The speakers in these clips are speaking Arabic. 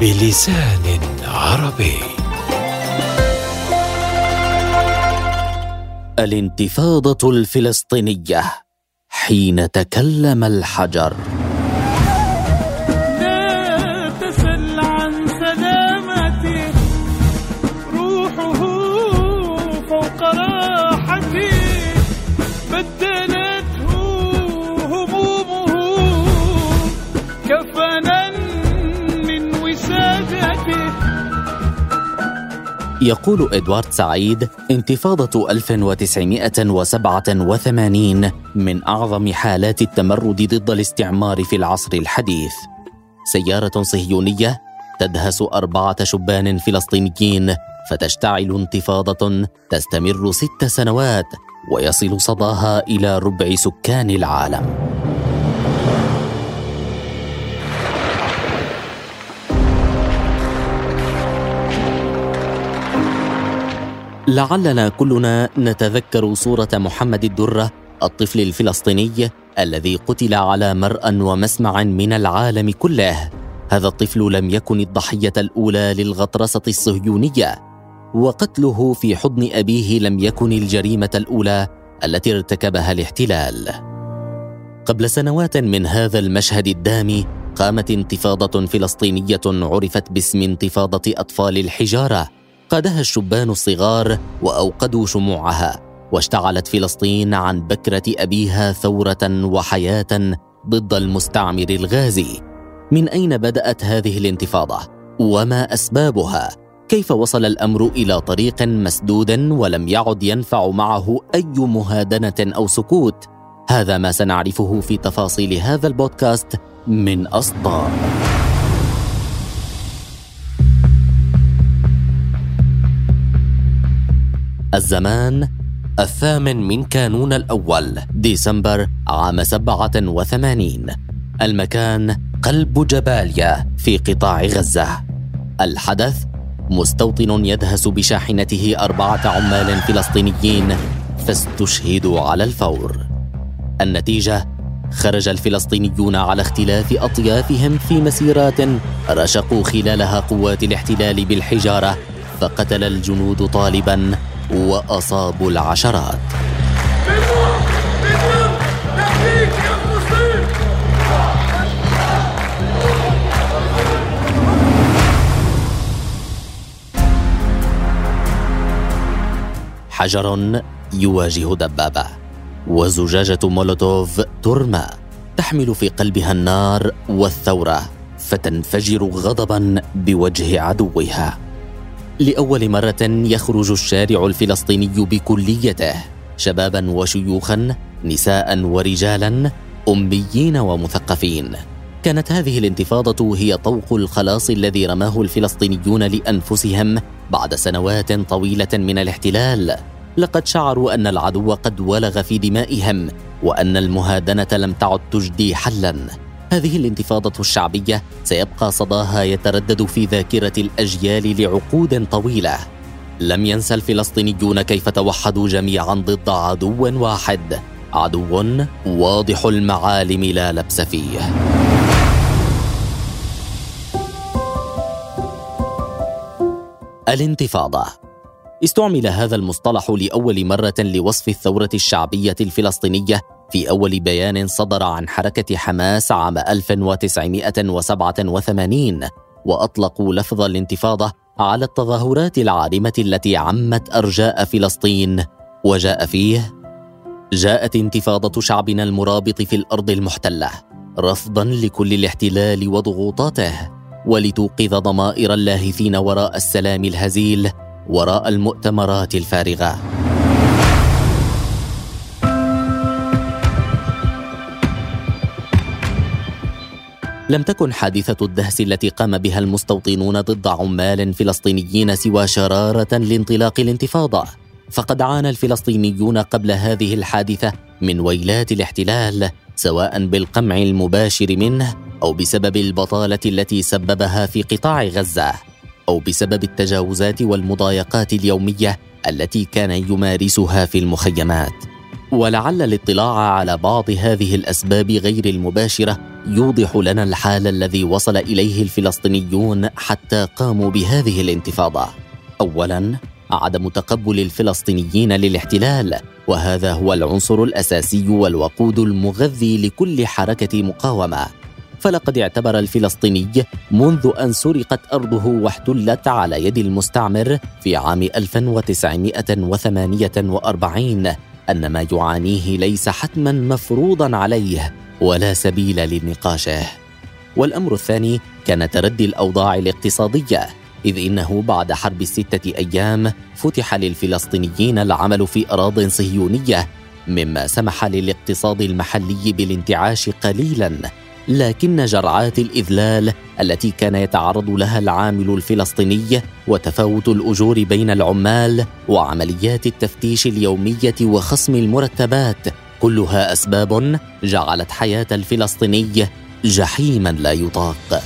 بلسان عربي. الانتفاضة الفلسطينية حين تكلم الحجر. يقول إدوارد سعيد انتفاضة 1987 من أعظم حالات التمرد ضد الاستعمار في العصر الحديث. سيارة صهيونية تدهس أربعة شبان فلسطينيين فتشتعل انتفاضة تستمر ست سنوات ويصل صداها إلى ربع سكان العالم. لعلنا كلنا نتذكر صورة محمد الدرة الطفل الفلسطيني الذي قتل على مرأى ومسمع من العالم كله. هذا الطفل لم يكن الضحية الأولى للغطرسة الصهيونية وقتله في حضن أبيه لم يكن الجريمة الأولى التي ارتكبها الاحتلال. قبل سنوات من هذا المشهد الدامي قامت انتفاضة فلسطينية عرفت باسم انتفاضة أطفال الحجارة قادها الشبان الصغار وأوقدوا شموعها واشتعلت فلسطين عن بكرة أبيها ثورة وحياة ضد المستعمر الغازي. من أين بدأت هذه الانتفاضة؟ وما أسبابها؟ كيف وصل الأمر إلى طريق مسدود ولم يعد ينفع معه أي مهادنة أو سكوت؟ هذا ما سنعرفه في تفاصيل هذا البودكاست من أصدار. الزمان الثامن من كانون الأول ديسمبر عام 87 المكان قلب جباليا في قطاع غزة. الحدث مستوطن يدهس بشاحنته أربعة عمال فلسطينيين فاستشهدوا على الفور. النتيجة خرج الفلسطينيون على اختلاف أطيافهم في مسيرات رشقوا خلالها قوات الاحتلال بالحجارة فقتل الجنود طالبا. وأصابوا العشرات. حجر يواجه دبابة وزجاجة مولوتوف ترمى تحمل في قلبها النار والثورة فتنفجر غضبا بوجه عدوها. لأول مرة يخرج الشارع الفلسطيني بكليته شبابا وشيوخا نساء ورجالا أميين ومثقفين. كانت هذه الانتفاضة هي طوق الخلاص الذي رماه الفلسطينيون لأنفسهم بعد سنوات طويلة من الاحتلال. لقد شعروا أن العدو قد ولغ في دمائهم وأن المهادنة لم تعد تجدي حلا. هذه الانتفاضة الشعبية سيبقى صداها يتردد في ذاكرة الأجيال لعقود طويلة. لم ينسى الفلسطينيون كيف توحدوا جميعا ضد عدو واحد، عدو واضح المعالم لا لبس فيه. الانتفاضة استعمل هذا المصطلح لأول مرة لوصف الثورة الشعبية الفلسطينية في أول بيان صدر عن حركة حماس عام 1987 وأطلقوا لفظ الانتفاضة على التظاهرات العارمة التي عمت أرجاء فلسطين. وجاء فيه جاءت انتفاضة شعبنا المرابط في الأرض المحتلة رفضا لكل الاحتلال وضغوطاته ولتوقظ ضمائر اللاهثين وراء السلام الهزيل وراء المؤتمرات الفارغة. لم تكن حادثة الدهس التي قام بها المستوطنون ضد عمال فلسطينيين سوى شرارة لانطلاق الانتفاضة، فقد عانى الفلسطينيون قبل هذه الحادثة من ويلات الاحتلال سواء بالقمع المباشر منه أو بسبب البطالة التي سببها في قطاع غزة، أو بسبب التجاوزات والمضايقات اليومية التي كان يمارسها في المخيمات. ولعل الاطلاع على بعض هذه الأسباب غير المباشرة يوضح لنا الحال الذي وصل إليه الفلسطينيون حتى قاموا بهذه الانتفاضة. اولا عدم تقبل الفلسطينيين للاحتلال وهذا هو العنصر الأساسي والوقود المغذي لكل حركة مقاومة. فلقد اعتبر الفلسطيني منذ أن سرقت أرضه واحتلت على يد المستعمر في عام 1948 أن ما يعانيه ليس حتما مفروضا عليه ولا سبيل لنقاشه. والأمر الثاني كان تردي الأوضاع الاقتصادية إذ إنه بعد حرب الستة أيام فتح للفلسطينيين العمل في أراض صهيونية مما سمح للاقتصاد المحلي بالانتعاش قليلا. لكن جرعات الإذلال التي كان يتعرض لها العامل الفلسطيني وتفاوت الأجور بين العمال وعمليات التفتيش اليومية وخصم المرتبات كلها أسباب جعلت حياة الفلسطيني جحيما لا يطاق.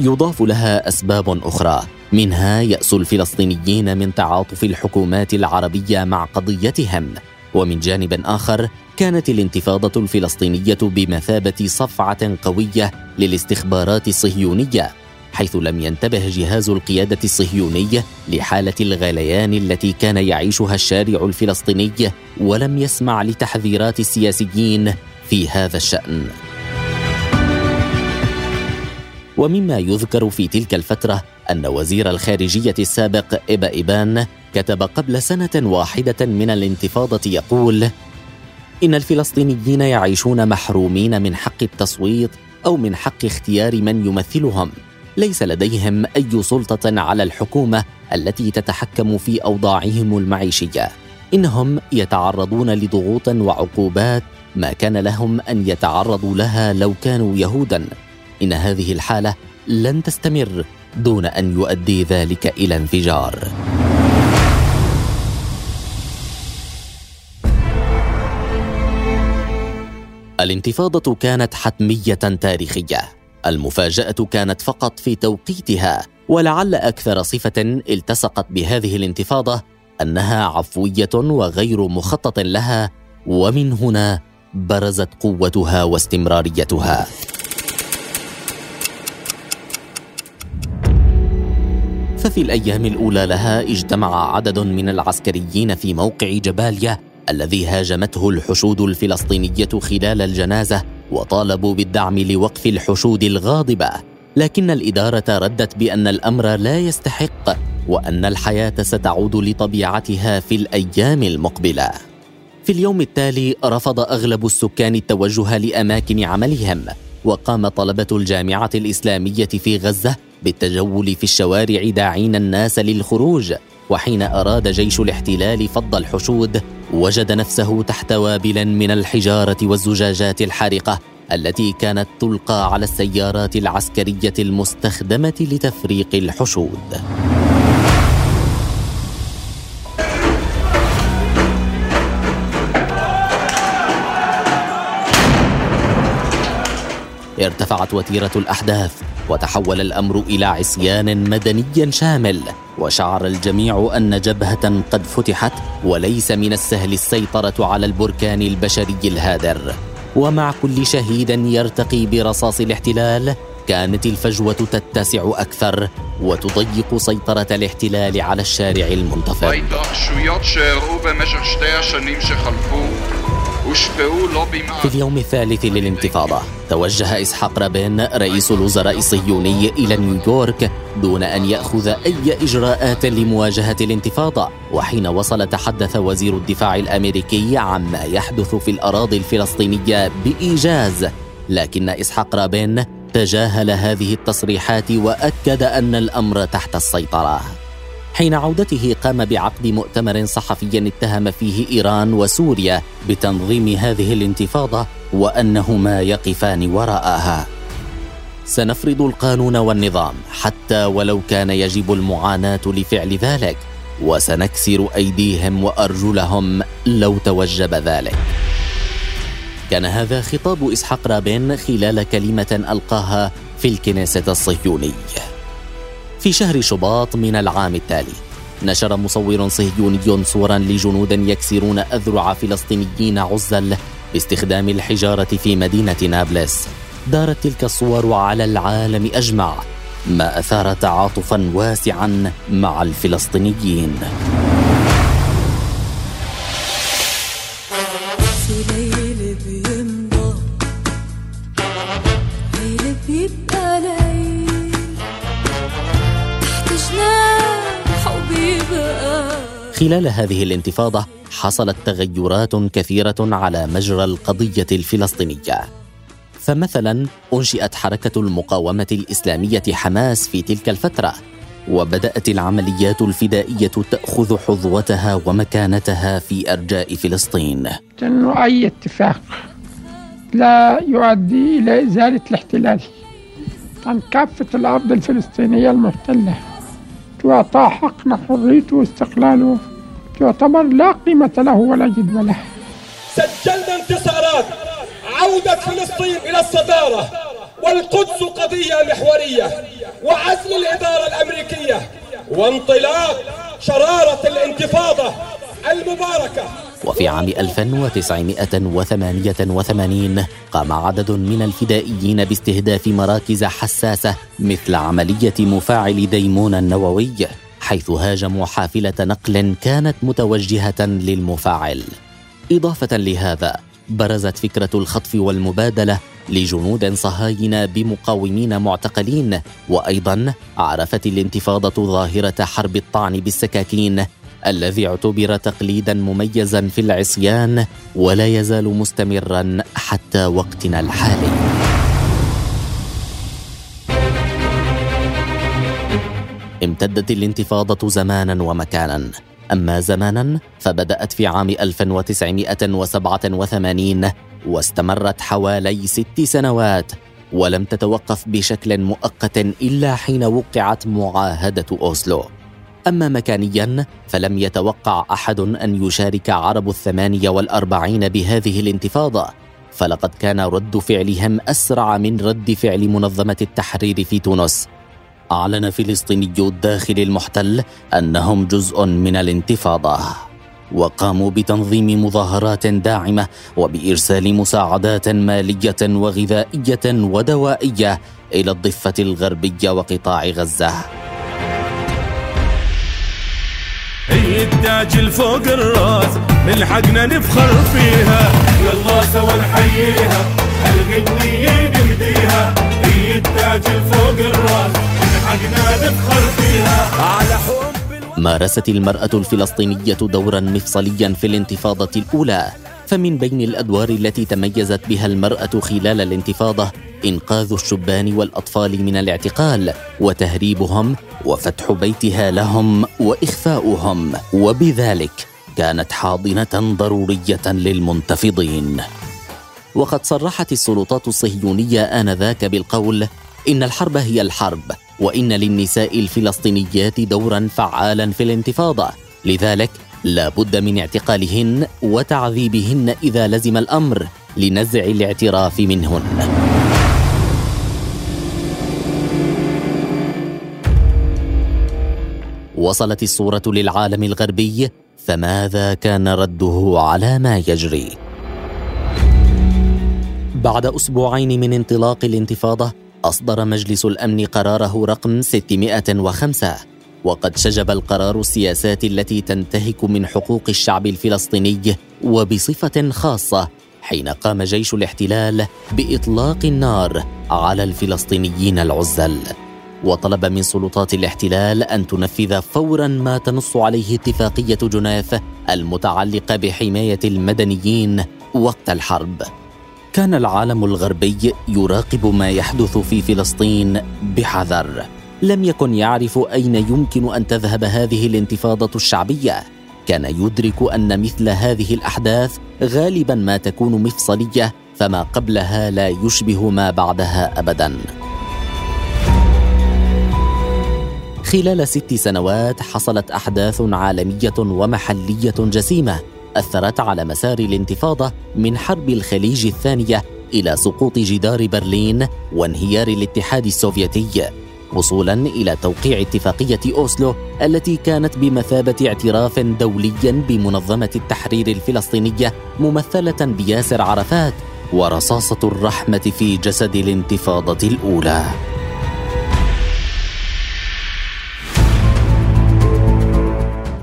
يضاف لها أسباب أخرى. منها يأس الفلسطينيين من تعاطف الحكومات العربية مع قضيتهم. ومن جانب آخر كانت الانتفاضة الفلسطينية بمثابة صفعة قوية للاستخبارات الصهيونية حيث لم ينتبه جهاز القيادة الصهيوني لحالة الغليان التي كان يعيشها الشارع الفلسطيني ولم يسمع لتحذيرات السياسيين في هذا الشأن. ومما يذكر في تلك الفترة أن وزير الخارجية السابق إبا إيبان كتب قبل سنة واحدة من الانتفاضة يقول إن الفلسطينيين يعيشون محرومين من حق التصويت أو من حق اختيار من يمثلهم. ليس لديهم أي سلطة على الحكومة التي تتحكم في أوضاعهم المعيشية. إنهم يتعرضون لضغوط وعقوبات ما كان لهم أن يتعرضوا لها لو كانوا يهودا. إن هذه الحالة لن تستمر دون أن يؤدي ذلك إلى انفجار. الانتفاضة كانت حتمية تاريخية. المفاجأة كانت فقط في توقيتها ولعل أكثر صفة التصقت بهذه الانتفاضة أنها عفوية وغير مخطط لها ومن هنا برزت قوتها واستمراريتها. ففي الأيام الأولى لها اجتمع عدد من العسكريين في موقع جباليا الذي هاجمته الحشود الفلسطينية خلال الجنازة وطالبوا بالدعم لوقف الحشود الغاضبة. لكن الإدارة ردت بأن الأمر لا يستحق وأن الحياة ستعود لطبيعتها في الأيام المقبلة. في اليوم التالي رفض أغلب السكان التوجه لأماكن عملهم وقام طلبة الجامعة الإسلامية في غزة بالتجول في الشوارع داعين الناس للخروج. وحين أراد جيش الاحتلال فض الحشود وجد نفسه تحت وابل من الحجارة والزجاجات الحارقه التي كانت تلقى على السيارات العسكرية المستخدمة لتفريق الحشود. ارتفعت وتيرة الأحداث وتحول الأمر إلى عصيان مدني شامل. وشعر الجميع أن جبهة قد فتحت وليس من السهل السيطرة على البركان البشري الهادر. ومع كل شهيد يرتقي برصاص الاحتلال كانت الفجوة تتسع أكثر وتضيق سيطرة الاحتلال على الشارع المنتفض في اليوم الثالث للانتفاضة توجه إسحاق رابين رئيس الوزراء الصهيوني إلى نيويورك دون أن يأخذ أي إجراءات لمواجهة الانتفاضة وحين وصل تحدث وزير الدفاع الأمريكي عما يحدث في الأراضي الفلسطينية بإيجاز. لكن إسحاق رابين تجاهل هذه التصريحات وأكد أن الأمر تحت السيطرة. حين عودته قام بعقد مؤتمر صحفي اتهم فيه إيران وسوريا بتنظيم هذه الانتفاضة وانهما يقفان وراءها. سنفرض القانون والنظام حتى ولو كان يجب المعاناة لفعل ذلك وسنكسر أيديهم وأرجلهم لو توجب ذلك. كان هذا خطاب إسحاق رابين خلال كلمة ألقاها في الكنيسة الصهيونية. في شهر شباط من العام التالي. نشر مصور صهيوني صورا لجنود يكسرون أذرع فلسطينيين عزل باستخدام الحجارة في مدينة نابلس. دارت تلك الصور على العالم أجمع ما أثار تعاطفا واسعا مع الفلسطينيين. خلال هذه الانتفاضة حصلت تغيرات كثيرة على مجرى القضية الفلسطينية. فمثلا أنشئت حركة المقاومة الإسلامية حماس في تلك الفترة، وبدأت العمليات الفدائية تأخذ حظوتها ومكانتها في أرجاء فلسطين. أنه أي اتفاق لا يؤدي إلى إزالة الاحتلال عن كافة الأرض الفلسطينية المحتلة تعطى حقنا حريته واستقلاله يعتبر لا قيمة له ولا جدوى له. سجلنا انتصارات عودة فلسطين إلى الصدارة والقدس قضية محورية وعزل الإدارة الأمريكية وانطلاق شرارة الانتفاضة المباركة. وفي عام 1988 قام عدد من الفدائيين باستهداف مراكز حساسة مثل عملية مفاعل ديمون النووي. حيث هاجموا حافلة نقل كانت متوجهة للمفاعل. إضافة لهذا برزت فكرة الخطف والمبادلة لجنود صهاينة بمقاومين معتقلين وأيضا عرفت الانتفاضة ظاهرة حرب الطعن بالسكاكين الذي اعتبر تقليدا مميزا في العصيان ولا يزال مستمرا حتى وقتنا الحالي امتدت الانتفاضة زمانا ومكانا. أما زمانا فبدأت في عام 1987 واستمرت حوالي ست سنوات ولم تتوقف بشكل مؤقت إلا حين وقعت معاهدة أوسلو. أما مكانيا فلم يتوقع أحد أن يشارك عرب الثمانية والأربعين بهذه الانتفاضة. فلقد كان رد فعلهم أسرع من رد فعل منظمة التحرير في تونس. أعلن فلسطينيو الداخل المحتل أنهم جزء من الانتفاضة وقاموا بتنظيم مظاهرات داعمة وبإرسال مساعدات مالية وغذائية ودوائية إلى الضفة الغربية وقطاع غزة. هي التاج الفوق الراس من حقنا نفخر فيها. يلا مارست المرأة الفلسطينية دورا مفصليا في الانتفاضة الأولى فمن بين الأدوار التي تميزت بها المرأة خلال الانتفاضة إنقاذ الشبان والأطفال من الاعتقال وتهريبهم وفتح بيتها لهم وإخفاؤهم. وبذلك كانت حاضنة ضرورية للمنتفضين. وقد صرحت السلطات الصهيونية آنذاك بالقول إن الحرب هي الحرب وإن للنساء الفلسطينيات دورا فعالا في الانتفاضة لذلك لا بد من اعتقالهن وتعذيبهن إذا لزم الأمر لنزع الاعتراف منهن وصلت الصورة للعالم الغربي فماذا كان رده على ما يجري؟ بعد أسبوعين من انطلاق الانتفاضة أصدر مجلس الأمن قراره رقم 605 وقد شجب القرار السياسات التي تنتهك من حقوق الشعب الفلسطيني وبصفة خاصة حين قام جيش الاحتلال بإطلاق النار على الفلسطينيين العزل. وطلب من سلطات الاحتلال أن تنفذ فورا ما تنص عليه اتفاقية جنيف المتعلقة بحماية المدنيين وقت الحرب. كان العالم الغربي يراقب ما يحدث في فلسطين بحذر. لم يكن يعرف أين يمكن أن تذهب هذه الانتفاضة الشعبية. كان يدرك أن مثل هذه الأحداث غالبا ما تكون مفصلية فما قبلها لا يشبه ما بعدها ابدا. خلال ست سنوات حصلت أحداث عالمية ومحلية جسيمة أثرت على مسار الانتفاضة من حرب الخليج الثانية إلى سقوط جدار برلين وانهيار الاتحاد السوفيتي وصولا إلى توقيع اتفاقية أوسلو التي كانت بمثابة اعتراف دولي بمنظمة التحرير الفلسطينية ممثلة بياسر عرفات ورصاصة الرحمة في جسد الانتفاضة الأولى.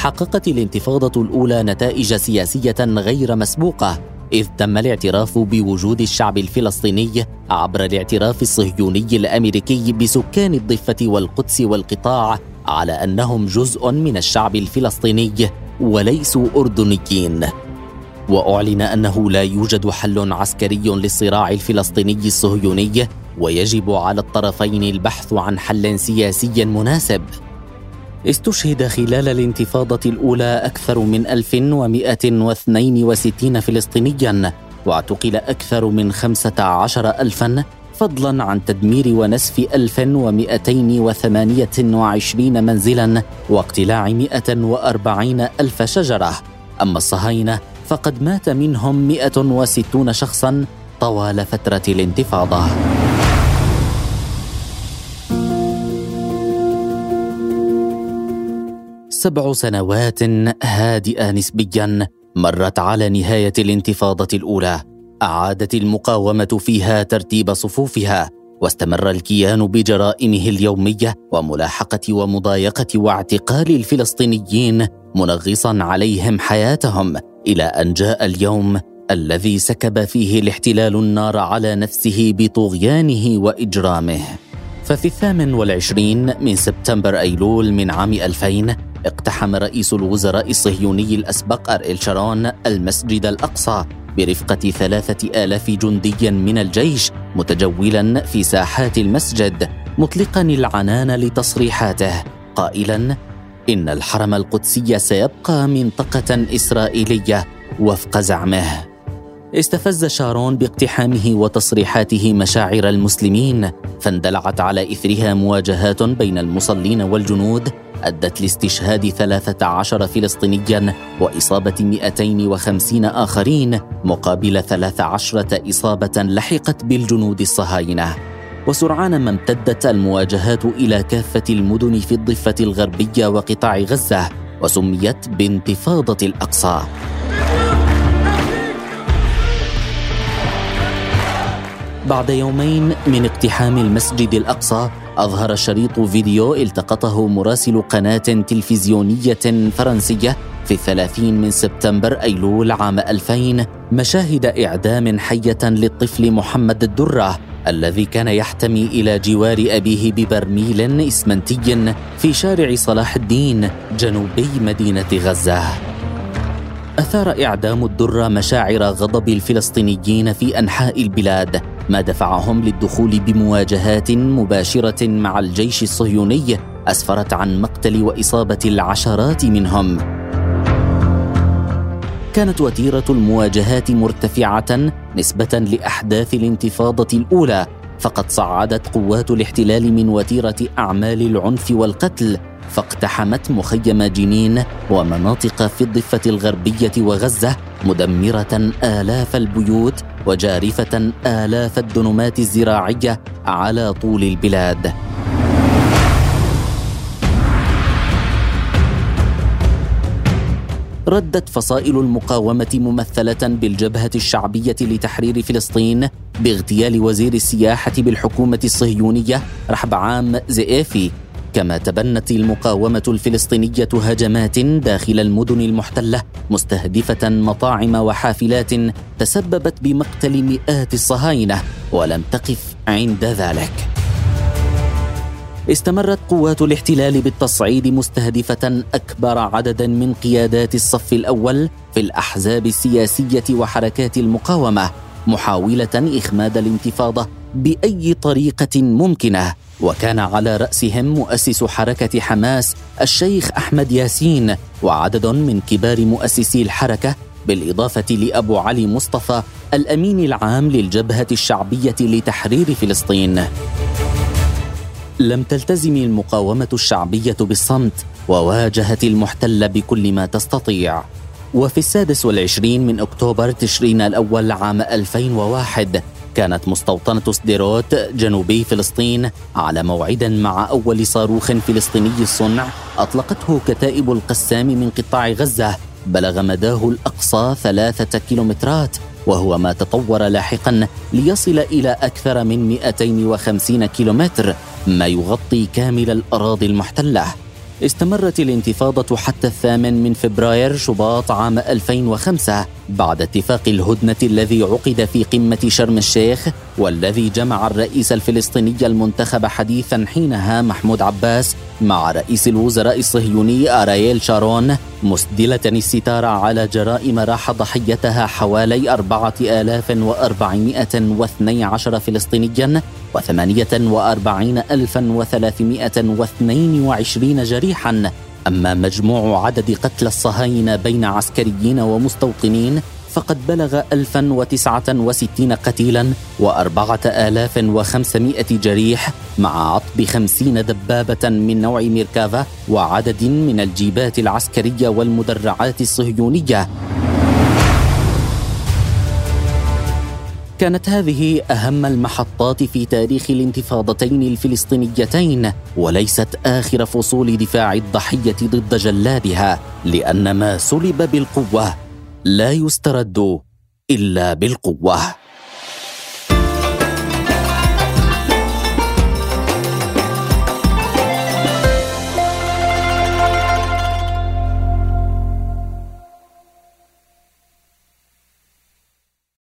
حققت الانتفاضة الأولى نتائج سياسية غير مسبوقة إذ تم الاعتراف بوجود الشعب الفلسطيني عبر الاعتراف الصهيوني الأمريكي بسكان الضفة والقدس والقطاع على أنهم جزء من الشعب الفلسطيني وليسوا أردنيين. وأعلن أنه لا يوجد حل عسكري للصراع الفلسطيني الصهيوني ويجب على الطرفين البحث عن حل سياسي مناسب. استشهد خلال الانتفاضة الأولى أكثر من 1162 فلسطينيا واعتقل أكثر من 15 ألفا فضلا عن تدمير ونسف 1228 منزلا واقتلاع 140 ألف شجرة. أما الصهاينة فقد مات منهم 160 شخصا طوال فترة الانتفاضة. سبع سنوات هادئة نسبيا مرت على نهاية الانتفاضة الأولى. أعادت المقاومة فيها ترتيب صفوفها واستمر الكيان بجرائمه اليومية وملاحقة ومضايقة واعتقال الفلسطينيين منغصا عليهم حياتهم إلى أن جاء اليوم الذي سكب فيه الاحتلال النار على نفسه بطغيانه وإجرامه. ففي الثامن والعشرين من سبتمبر أيلول من عام 2000 اقتحم رئيس الوزراء الصهيوني الأسبق أريل شارون المسجد الأقصى برفقة ثلاثة آلاف جندي من الجيش متجولا في ساحات المسجد مطلقا العنان لتصريحاته. قائلا إن الحرم القدسي سيبقى منطقة إسرائيلية وفق زعمه. استفز شارون باقتحامه وتصريحاته مشاعر المسلمين فاندلعت على إثرها مواجهات بين المصلين والجنود أدت لاستشهاد 13 فلسطينيا وإصابة 250 آخرين مقابل 13 إصابة لحقت بالجنود الصهاينة. وسرعان ما امتدت المواجهات إلى كافة المدن في الضفة الغربية وقطاع غزة وسميت بانتفاضة الأقصى. بعد يومين من اقتحام المسجد الأقصى أظهر شريط فيديو التقطه مراسل قناة تلفزيونية فرنسية في الثلاثين من سبتمبر أيلول عام 2000 مشاهد إعدام حية للطفل محمد الدرة الذي كان يحتمي إلى جوار أبيه ببرميل إسمنتي في شارع صلاح الدين جنوبي مدينة غزة. أثار إعدام الدرة مشاعر غضب الفلسطينيين في أنحاء البلاد ما دفعهم للدخول بمواجهات مباشرة مع الجيش الصهيوني أسفرت عن مقتل وإصابة العشرات منهم. كانت وتيرة المواجهات مرتفعة نسبة لأحداث الانتفاضة الأولى فقد صعدت قوات الاحتلال من وتيرة أعمال العنف والقتل فاقتحمت مخيم جنين ومناطق في الضفة الغربية وغزة مدمرة آلاف البيوت وجارفة آلاف الدنمات الزراعية على طول البلاد. ردت فصائل المقاومة ممثلة بالجبهة الشعبية لتحرير فلسطين باغتيال وزير السياحة بالحكومة الصهيونية رحب عام زئيفي كما تبنت المقاومة الفلسطينية هجمات داخل المدن المحتلة مستهدفة مطاعم وحافلات تسببت بمقتل مئات الصهاينة ولم تقف عند ذلك. استمرت قوات الاحتلال بالتصعيد مستهدفة أكبر عددا من قيادات الصف الأول في الأحزاب السياسية وحركات المقاومة محاولة إخماد الانتفاضة بأي طريقة ممكنة. وكان على رأسهم مؤسس حركة حماس الشيخ أحمد ياسين وعدد من كبار مؤسسي الحركة بالإضافة لأبو علي مصطفى الأمين العام للجبهة الشعبية لتحرير فلسطين. لم تلتزم المقاومة الشعبية بالصمت وواجهت المحتل بكل ما تستطيع. وفي السادس والعشرين من أكتوبر تشرين الأول عام 2001 كانت مستوطنة سديروت جنوبي فلسطين على موعد مع أول صاروخ فلسطيني الصنع أطلقته كتائب القسام من قطاع غزة. بلغ مداه الأقصى ثلاثة كيلومترات وهو ما تطور لاحقا ليصل إلى أكثر من 250 كيلومتر ما يغطي كامل الأراضي المحتلة. استمرت الانتفاضة حتى الثامن من فبراير شباط عام 2005 بعد اتفاق الهدنة الذي عقد في قمة شرم الشيخ والذي جمع الرئيس الفلسطيني المنتخب حديثا حينها محمود عباس مع رئيس الوزراء الصهيوني أراييل شارون مسدلة الستار على جرائم راح ضحيتها حوالي 4412 فلسطينيا و48322 جريحا. أما مجموع عدد قتلى الصهاينة بين عسكريين ومستوطنين فقد بلغ 1069 قتيلا و4500 جريح مع عطب 50 دبابة من نوع ميركافا وعدد من الجيبات العسكرية والمدرعات الصهيونية. كانت هذه أهم المحطات في تاريخ الانتفاضتين الفلسطينيتين وليست آخر فصول دفاع الضحية ضد جلادها لأن ما سلب بالقوة لا يسترد إلا بالقوة.